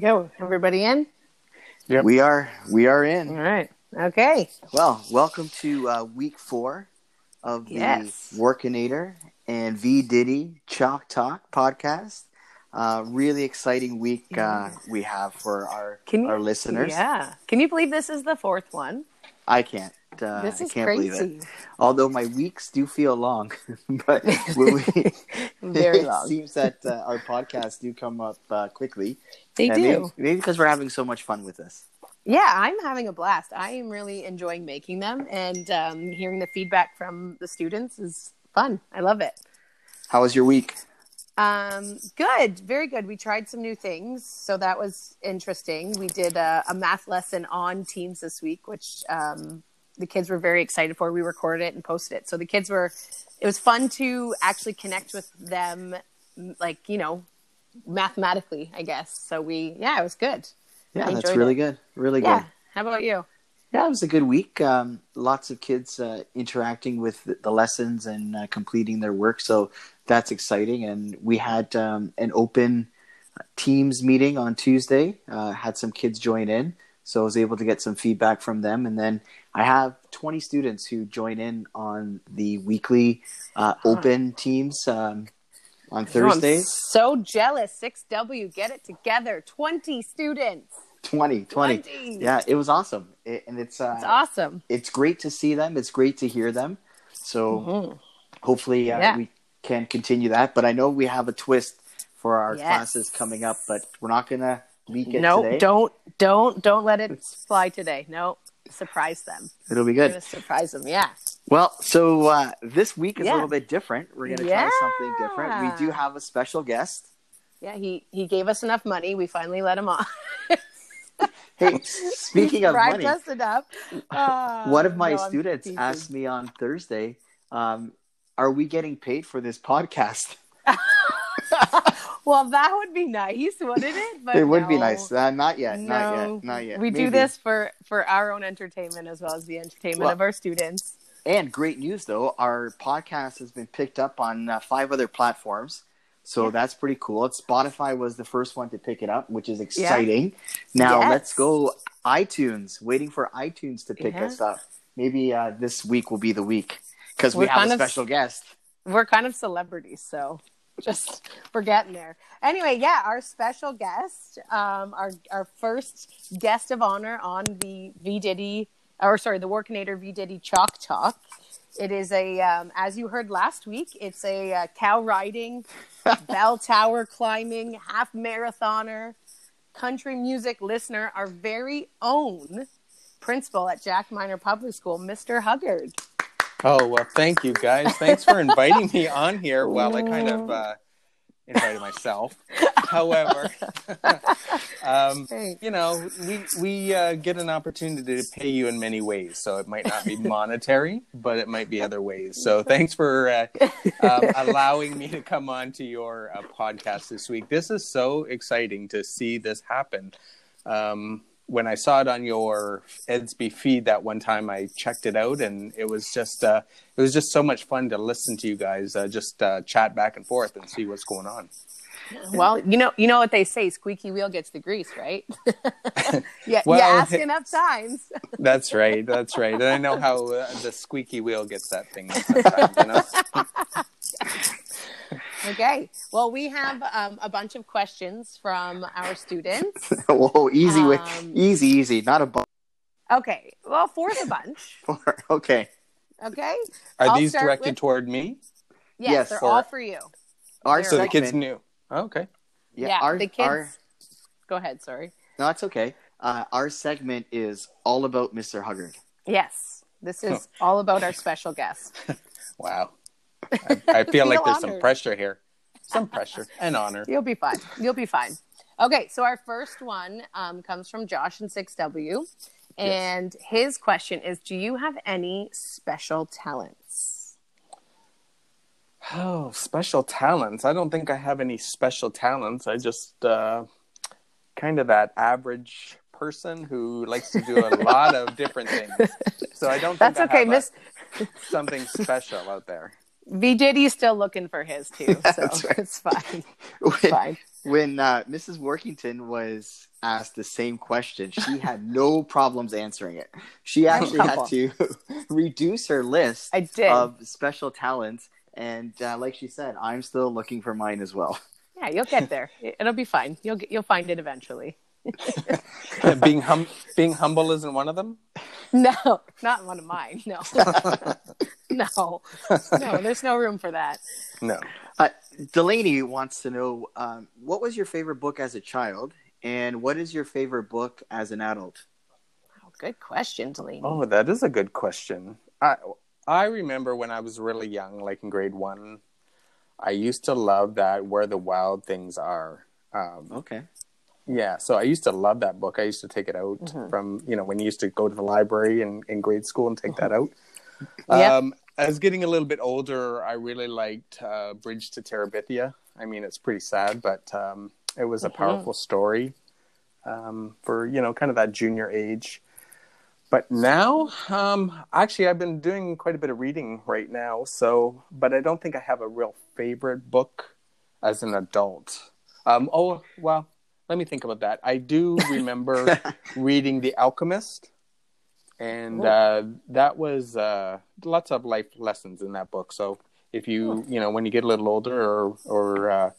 Go, everybody in? Yep. We are we are in. All right. Okay. Well, welcome to uh, week four of the Yes. Workinator and V Diddy Chalk Talk podcast. Uh, really exciting week uh, we have for our Can you, our listeners. Yeah. Can you believe this is the fourth one? I can't. Uh, This I is can't crazy. believe it. Although my weeks do feel long, but we, we, Very it long. seems that uh, our podcasts do come up uh, quickly. They And do. Maybe, maybe because we're having so much fun with this. Yeah, I'm having a blast. I am really enjoying making them, and um, hearing the feedback from the students is fun. I love it. How was your week? Um, good, very good. We tried some new things, so that was interesting. We did a, a math lesson on Teams this week, which um, the kids were very excited for. We recorded it and posted it, so the kids were. It was fun to actually connect with them, like you know, mathematically, I guess. So we, yeah, it was good. Yeah, that's really it. good. Really Yeah. good. How about you? Yeah, it was a good week. Um, lots of kids uh, interacting with the, the lessons and uh, completing their work, so that's exciting. And we had um, an open Teams meeting on Tuesday. Uh, had some kids join in, so I was able to get some feedback from them. And then I have 20 students who join in on the weekly uh, open Teams um, on Thursdays. So jealous. 6W, get it together. 20 students. 20, 20. 20. Yeah, it was awesome, it, and it's uh, It's awesome. it's great to see them. It's great to hear them. So Mhm. hopefully uh, Yeah. we can continue that. But I know we have a twist for our Yes. classes coming up, but we're not going to leak it No, today. don't, don't, don't let it fly today. No, surprise them. It'll be good. surprise them. Yeah. Well, so uh, this week is Yeah. a little bit different. We're going to Yeah. try something different. We do have a special guest. Yeah. He he gave us enough money. We finally let him on. Hey, speaking of money, us enough. Uh, one of my no, students teasing. asked me on Thursday, um, "Are we getting paid for this podcast?" well, that would be nice, wouldn't it? But it would be nice. Uh, not yet. Not No. yet. Not yet. We do this for for our own entertainment as well as the entertainment Well- of our students. And great news, though, our podcast has been picked up on uh, five other platforms. So Yeah. that's pretty cool. Spotify was the first one to pick it up, which is exciting. Now Yes. let's go iTunes. Waiting for iTunes to pick Yeah. us up. Maybe uh, this week will be the week because we have a of- special guest. we're kind of celebrities, so just we're getting there. Anyway, yeah, our special guest, um, our our first guest of honor on the V Diddy, or sorry, the Workinator V Diddy Chalk Talk. It is a, um, as you heard last week, it's a uh, cow riding, bell tower climbing, half marathoner, country music listener, our very own principal at Jack Miner Public School, Mr. Huggard. Oh well, thank you guys. Thanks for inviting me on here. Well, I kind of uh, invited myself. However, um, you know, we we uh, get an opportunity to pay you in many ways. So it might not be monetary, but it might be other ways. So thanks for uh, um, allowing me to come on to your uh, podcast this week. This is so exciting to see this happen. Um, when I saw it on your Edsby feed that one time, I checked it out, and it was just uh, it was just so much fun to listen to you guys uh, just uh, chat back and forth and see what's going on. Well, you know, you know what they say: squeaky wheel gets the grease, right? yeah, Well, you ask enough times. That's right, that's right. And I know how uh, the squeaky wheel gets that thing. sometimes, you know? Okay. Well, we have um, a bunch of questions from our students. Whoa, easy way, Um, easy, easy. Not a bu- Okay. Well, four's a bunch. Okay, Okay. Are I'll these directed with- toward me? Yes, Yes, they're for- all for you. our So the kids knew. Okay. yeah, Yeah, our, the kids. our Go ahead. Sorry. no, it's okay. Uh, our segment is all about Mr. Huggard. Yes. This is all about our special guest. Wow. I, I feel like Feel there's some pressure here. Some pressure and honor. You'll be fine. You'll be fine. Okay, so our first one um, comes from Josh in 6W. And his question is Do you have any special talents? Oh, special talents. I don't think I have any special talents. I just uh, kind of that average person who likes to do a lot of different things. So I don't think That's I okay, Miss. something special out there. V Diddy's still looking for his too, so That's right. it's fine. when, fine. when uh, Mrs. Workington was asked the same question, she had no problems answering it. She actually had to reduce her list I did. of special talents, and uh, like she said, I'm still looking for mine as well. yeah, you'll get there. It- It'll be fine. You'll get, you'll find it eventually. being hum being humble isn't one of them. No, not one of mine. No, no, no. There's no room for that. No. Uh, Delaney wants to know um, what was your favorite book as a child, and what is your favorite book as an adult? Oh, good question, Delaney. Oh, that is a good question. I I remember when I was really young, like in grade one, I used to love that Where the Wild Things Are. Um, Okay. yeah, so I used to love that book. I used to take it out Mhm. from you know when you used to go to the library in, in grade school and take that out. Yep. Um, as getting a little bit older, I really liked uh, Bridge to Terabithia. I mean, it's pretty sad, but um, it was a Mhm. powerful story um, for you know kind of that junior age. But now, um, actually, I've been doing quite a bit of reading right now. So, but I don't think I have a real favorite book as an adult. Um, oh well, let me think about that. I do remember reading The Alchemist, and Ooh. uh, that was uh, lots of life lessons in that book. So if you you know when you get a little older, or or uh,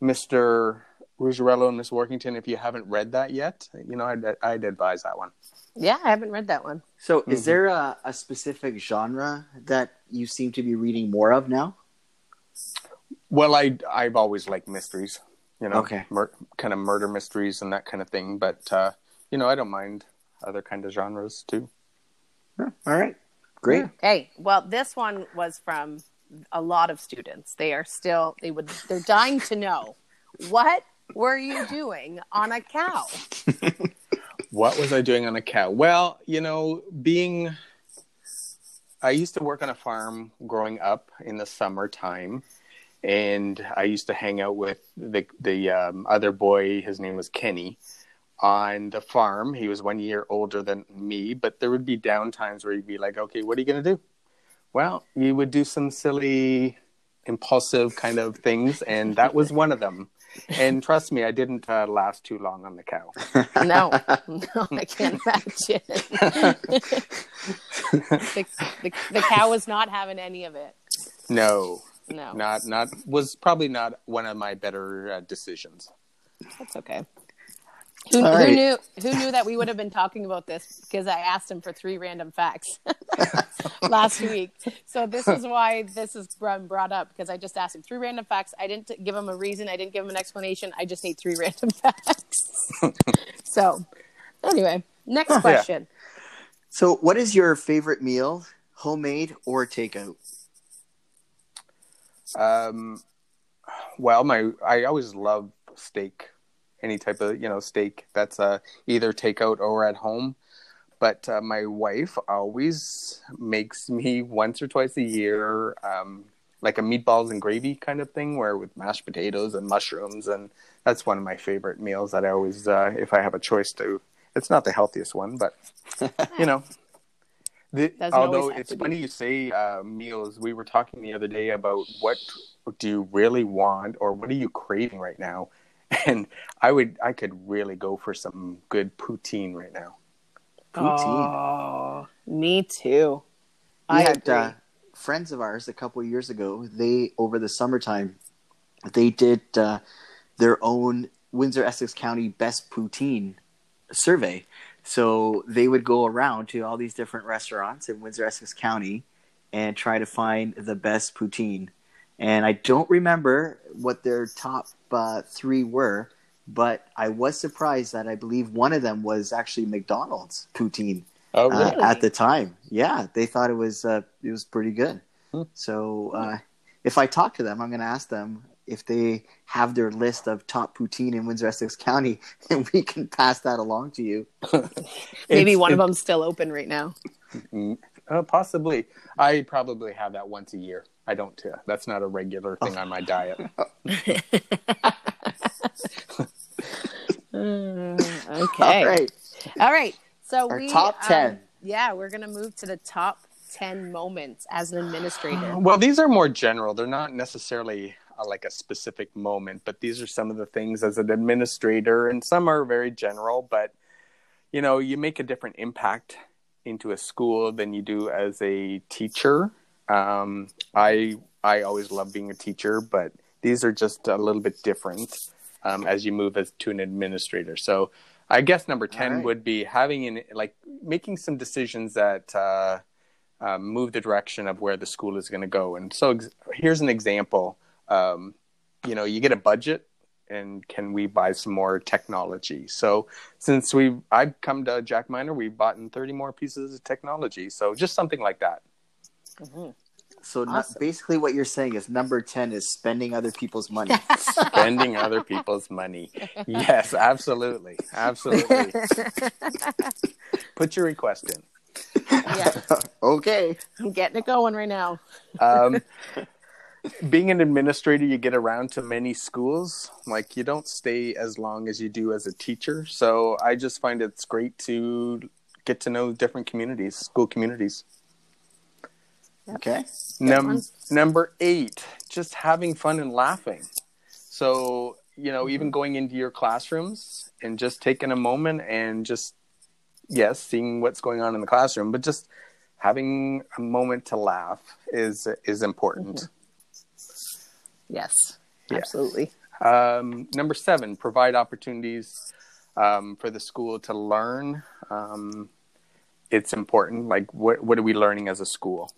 Mister Ruggiero and Miss Workington, if you haven't read that yet, you know I'd I'd advise that one. Yeah, I haven't read that one. So, is Mhm. there a, a specific genre that you seem to be reading more of now? Well, I I've always liked mysteries, you know, Okay. mur- kind of murder mysteries and that kind of thing. But uh, you know, I don't mind other kind of genres too. Huh, All right. Great. Hey, well, this one was from a lot of students. They are still they would they're dying to know what were you doing on a cow? What was I doing on a cow? Well, you know, being I used to work on a farm growing up in the summertime, and I used to hang out with the the um, other boy. His name was Kenny. On the farm, he was one year older than me, but there would be down times where you'd be like, "Okay, what are you gonna do?" Well, you would do some silly, impulsive kind of things, and that was one of them. And trust me, I didn't uh, last too long on the cow. No, no, I can't imagine. the, the, the cow was not having any of it. No, No, not not was probably not one of my better uh, decisions. that's okay. Who, who right. knew? Who knew that we would have been talking about this? Because I asked him for three random facts last week. So this is why this is brought up because I just asked him three random facts. I didn't give him a reason. I didn't give him an explanation. I just need three random facts. so anyway, next Yeah. question. So, what is your favorite meal, homemade or takeout? Um, well, my I always love steak, any type of you know steak that's uh, either takeout or at home. But uh, my wife always makes me once or twice a year, um, like a meatballs and gravy kind of thing, where with mashed potatoes and mushrooms, and that's one of my favorite meals that I always, uh, if I have a choice to. It's not the healthiest one, but you know. The, although it's funny you say uh, meals, we were talking the other day about what do you really want or what are you craving right now, and I would I could really go for some good poutine right now. Poutine. Oh, me too. we I had uh, friends of ours a couple of years ago. They over the summertime, they did uh, their own Windsor Essex County best poutine survey. So they would go around to all these different restaurants in Windsor Essex County and try to find the best poutine. And I don't remember what their top uh, three were, but I was surprised that I believe one of them was actually McDonald's poutine Oh, uh, at the time. Yeah, they thought it was uh, it was pretty good. Hmm. So uh, if I talk to them, I'm going to ask them if they have their list of top poutine in Windsor Essex County, and we can pass that along to you. Maybe It's- one of them's still open right now. Uh, possibly, I probably have that once a year. I don't. Uh, that's not a regular thing on my diet. Mm, okay. All right, All right. So our we top um, ten. yeah, we're gonna move to the top 10 moments as an administrator? Well, these are more general. They're not necessarily uh, like a specific moment, but these are some of the things as an administrator, and some are very general. But you know, you make a different impact into a school than you do as a teacher. Um, I I always love being a teacher, but these are just a little bit different um, as you move as to an administrator. So I guess number ten right. would be having an like making some decisions that. Uh, um, move the direction of where the school is going to go. And so ex- here's an example. Um, you know, you get a budget and can we buy some more technology? So since we I've come to Jack Miner, we've bought in 30 more pieces of technology. So just something like that. Mhm. So not, Awesome. basically, what you're saying is number ten is spending other people's money. Spending other people's money. Yes, absolutely. Absolutely. Put your request in. yeah, okay. I'm getting it going right now. um, being an administrator, you get around to many schools. Like you don't stay as long as you do as a teacher. So I just find it's great to get to know different communities, school communities. Okay. Num- number eight, just having fun and laughing. So you know, Mm-hmm. even going into your classrooms and just taking a moment and just yes, seeing what's going on in the classroom, but just having a moment to laugh is is important. Mm-hmm. Yes, Yeah. absolutely. Um, number seven, provide opportunities um, for the school to learn. Um, it's important. Like, what what are we learning as a school?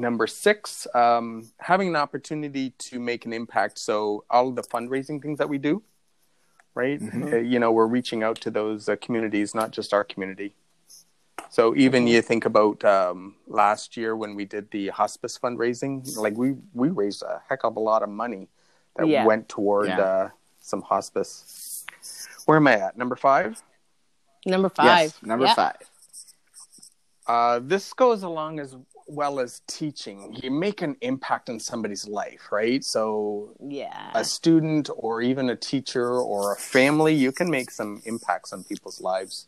Number six, um, having an opportunity to make an impact. So all of the fundraising things that we do, right? Mhm. Uh, you know, we're reaching out to those uh, communities, not just our community. So even you think about um, last year when we did the hospice fundraising, like we we raised a heck of a lot of money that Yeah. went toward Yeah. uh, some hospice. Where am I at? Number five. Number five. Yes. Number Yeah. five. Uh, this goes along as well as teaching. You make an impact on somebody's life, right? So Yeah. a student or even a teacher or a family, you can make some impacts on people's lives.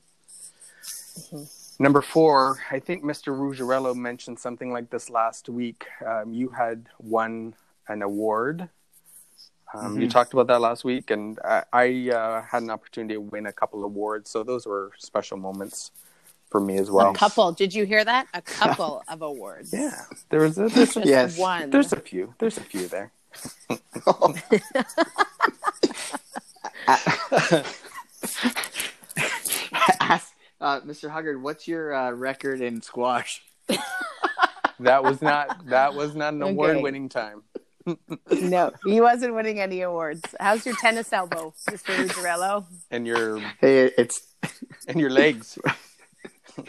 Number four, I think Mr. Ruggiero mentioned something like this last week. Um, you had won an award. Um, You Mhm. talked about that last week, and I, I uh, had an opportunity to win a couple awards. So those were special moments for me as well. a couple. Did you hear that? A couple of awards. Yeah, there was a, there's, a, Yes. One. there's a few. There's a few there. Ask, uh, Mr. Huggard, what's your uh, record in squash? That was not that was not an Okay. award winning time. No, he wasn't winning any awards. How's your tennis elbow, Mr. Ruggiero? And your Hey, it's and your legs.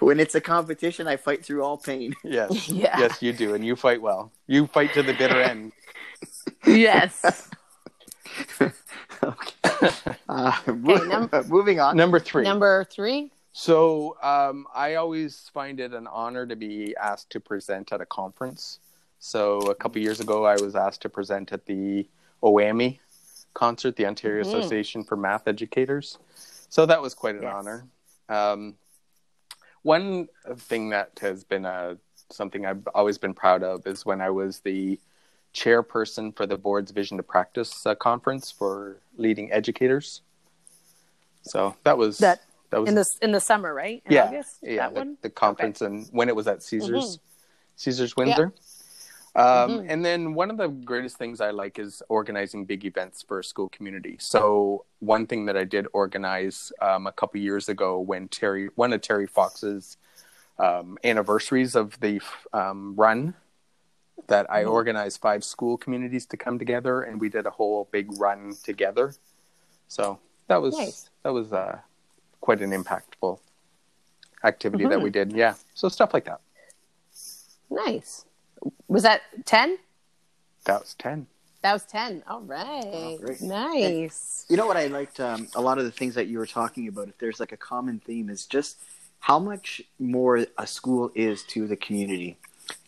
when it's a competition, I fight through all pain. Yes. Yeah. Yes, you do, and you fight well. You fight to the bitter end. Yes. okay. Uh, mo- num- moving on. Number three. Number three. So um, I always find it an honor to be asked to present at a conference. So a couple years ago, I was asked to present at the OAME concert, the Ontario Mhm. Association for Math Educators. So that was quite an Yes. honor. Um, one thing that has been a, something I've always been proud of is when I was the chairperson for the board's Vision to Practice uh, conference for leading educators. So that was That- that was In the in the summer, right? In yeah, August? yeah, That the, the conference and when it was at Caesars, Caesars Windsor. Um, Mhm. And then one of the greatest things I like is organizing big events for a school community. So one thing that I did organize um, a couple years ago when Terry, one of Terry Fox's um, anniversaries of the um, run, that I Mhm. organized five school communities to come together, and we did a whole big run together. So that was Nice. that was uh, quite an impactful activity that Mhm. we did. Yeah, so stuff like that. Nice. Was that ten? That was ten. That was ten. All right. Oh. Nice. You know what I liked? Um, a lot of the things that you were talking about. If there's like a common theme, is just how much more a school is to the community.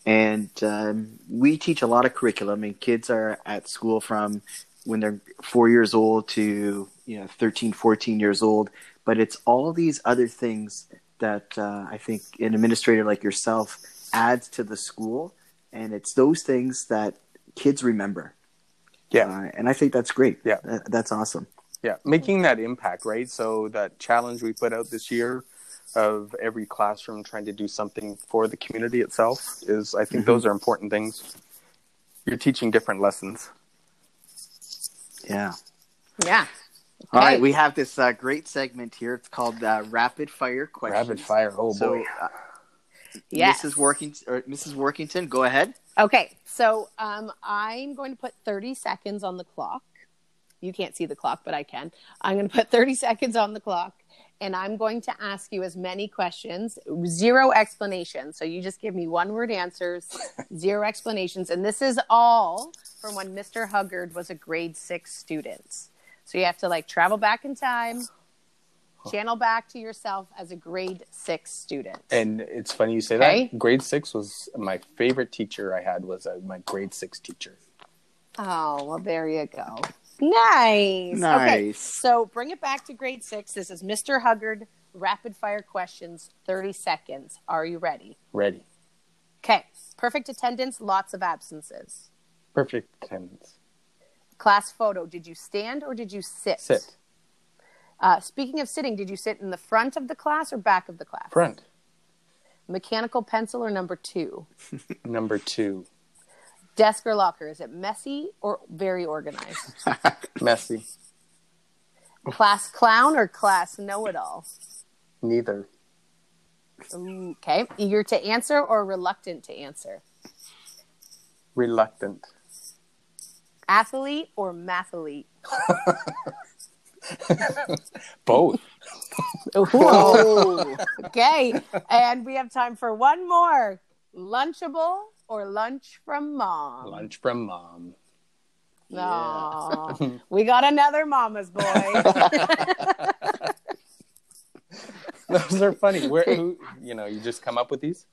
And um, we teach a lot of curriculum, and kids are at school from when they're four years old to you know 13, 14 years old. But it's all these other things that uh, I think an administrator like yourself adds to the school, and it's those things that kids remember. Yeah. Uh, and I think that's great. Yeah. That- that's awesome. Yeah, making that impact, right? So that challenge we put out this year of every classroom trying to do something for the community itself is I think Mhm. those are important things. You're teaching different lessons. Yeah. Yeah. All Okay. right, we have this uh, great segment here. It's called uh, rapid fire questions. Rapid fire. Oh So, boy. uh, Yes. Mrs. Workington, or Mrs. Workington, go ahead. Okay, so um, I'm going to put 30 seconds on the clock. You can't see the clock, but I can. I'm going to put 30 seconds on the clock, and I'm going to ask you as many questions, zero explanations. So you just give me one word answers, zero explanations. And this is all from when Mr. Huggard was a grade six student. So you have to like travel back in time, channel back to yourself as a grade six student. And it's funny you say Okay. that. Grade six was my favorite teacher I had was uh, my grade six teacher. Oh, well, there you go. Nice. Okay, Nice. so bring it back to grade six. This is Mr. Huggard, rapid fire questions, 30 seconds. Are you ready? Ready. Okay. Perfect attendance, lots of absences. Perfect attendance. Class photo, did you stand or did you sit? Sit. Uh, speaking of sitting, did you sit in the front of the class or back of the class? Front. Mechanical pencil or number two? Number two. Desk or locker, is it messy or very organized? Messy. class clown or class know it all? Neither. Okay. Eager to answer or reluctant to answer? Reluctant. Athlete or mathlete? Both. Oh, Okay. and we have time for one more. Lunchable or lunch from mom? Lunch from mom. Aw. we got another mama's boy. Those are funny. Where who, you know, you just come up with these?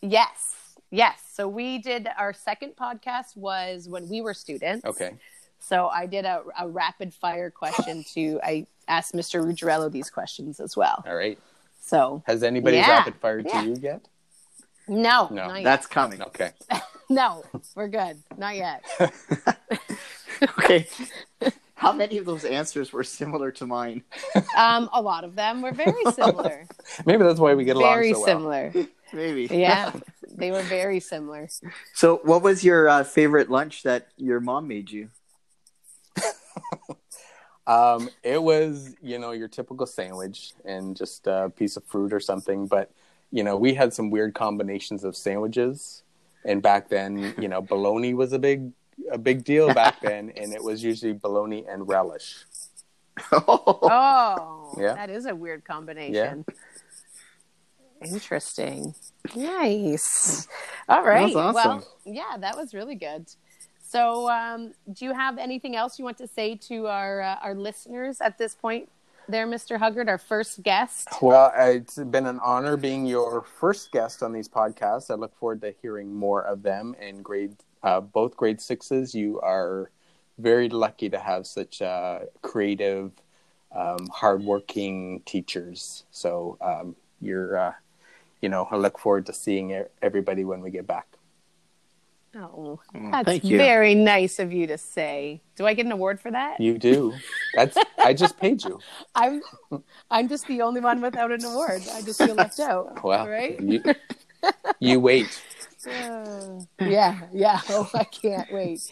yes. Yes. So we did our second podcast was when we were students. Okay. So I did a, a rapid fire question to I asked Mr. Ruggiero these questions as well. All right. So Has anybody Yeah. rapid fired Yeah. to you yet? no, No. not yet. that's coming. Okay. no, we're good. Not yet. okay. How many of those answers were similar to mine? Um, a lot of them were very similar. Maybe that's why we get along very so well. similar. Maybe. Yeah, they were very similar. So, what was your uh, favorite lunch that your mom made you? Um, it was, you know, your typical sandwich and just a piece of fruit or something. But, you know, we had some weird combinations of sandwiches. And back then, you know, bologna was a big, a big deal back then. And it was usually bologna and relish. Oh, Yeah. that is a weird combination. Yeah. Interesting. Nice. All right. awesome. Well, yeah, that was really good. So, um, do you have anything else you want to say to our uh, our listeners at this point, there, Mr. Huggard, our first guest? Well, it's been an honor being your first guest on these podcasts. I look forward to hearing more of them. And grade, uh, both grade sixes, you are very lucky to have such uh, creative, um, hardworking teachers. So um, you're, uh, you know, I look forward to seeing everybody when we get back. Oh, that's thank you. very nice of you to say. Do I get an award for that? You do. That's. I just paid you. I'm I'm just the only one without an award. I just feel left out. Well, right? you, you wait. Uh, yeah, yeah. Oh, I can't wait.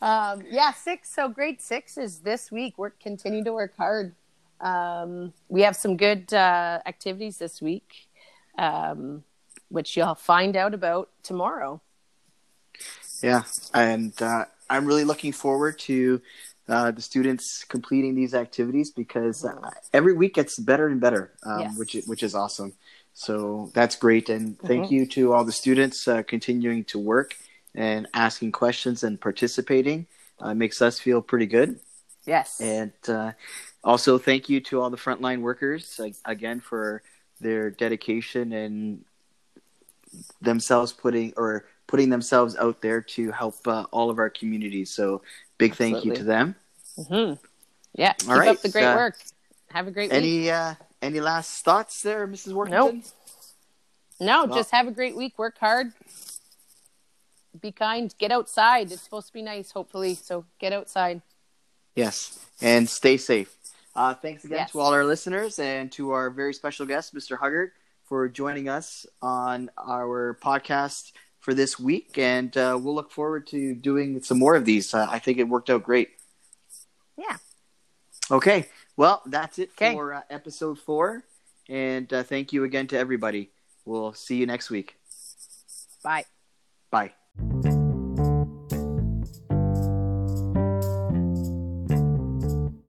Um, yeah, six. So grade six is this week. We're continue to work hard. Um, we have some good uh, activities this week, um, which you'll find out about tomorrow. Yeah, and uh, I'm really looking forward to uh, the students completing these activities because uh, every week gets better and better, um, Yes. which is, which is awesome. So that's great, and thank you to all the students uh, continuing to work and asking questions and participating. Uh, makes us feel pretty good. Yes. And uh, also, thank you to all the frontline workers again for their dedication and themselves putting or putting themselves out there to help uh, all of our communities. So, big thank you to them. hmm Yeah. Keep All right, up the great uh, work. Have a great week. Any uh, any last thoughts there, Mrs. Workington? Nope. No, Well- just have a great week. Work hard. Be kind. Get outside. It's supposed to be nice, hopefully. So get outside. Yes, and stay safe. Uh, thanks again Yes. to all our listeners and to our very special guest, Mr. Huggard, for joining us on our podcast for this week. And uh, we'll look forward to doing some more of these. Uh, I think it worked out great. Yeah. Okay. Well, that's it Okay. for uh, episode four. And uh, thank you again to everybody. We'll see you next week. Bye. Bye.